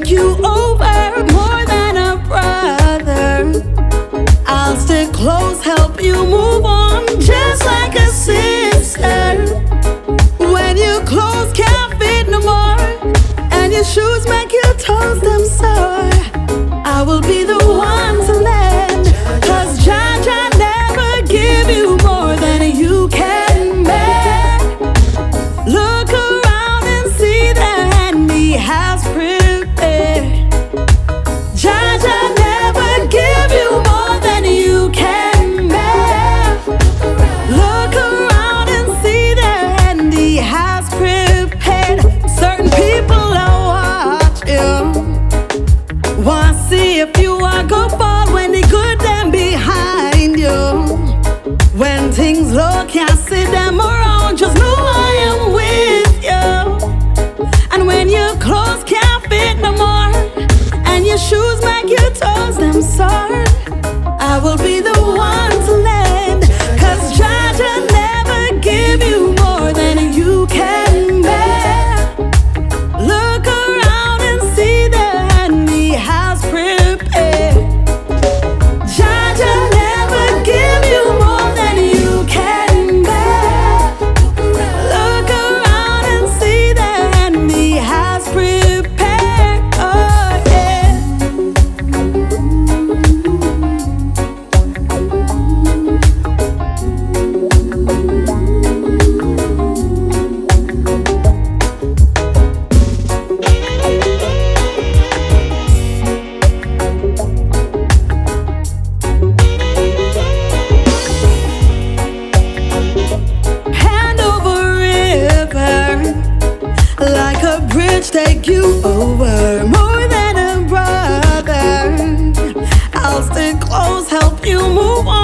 take you over more than a brother. I'll stick close, help you move on. Go up when the good them behind you. When things low, can't see them around. take you over more than a brother. I'll stay close, help you move on.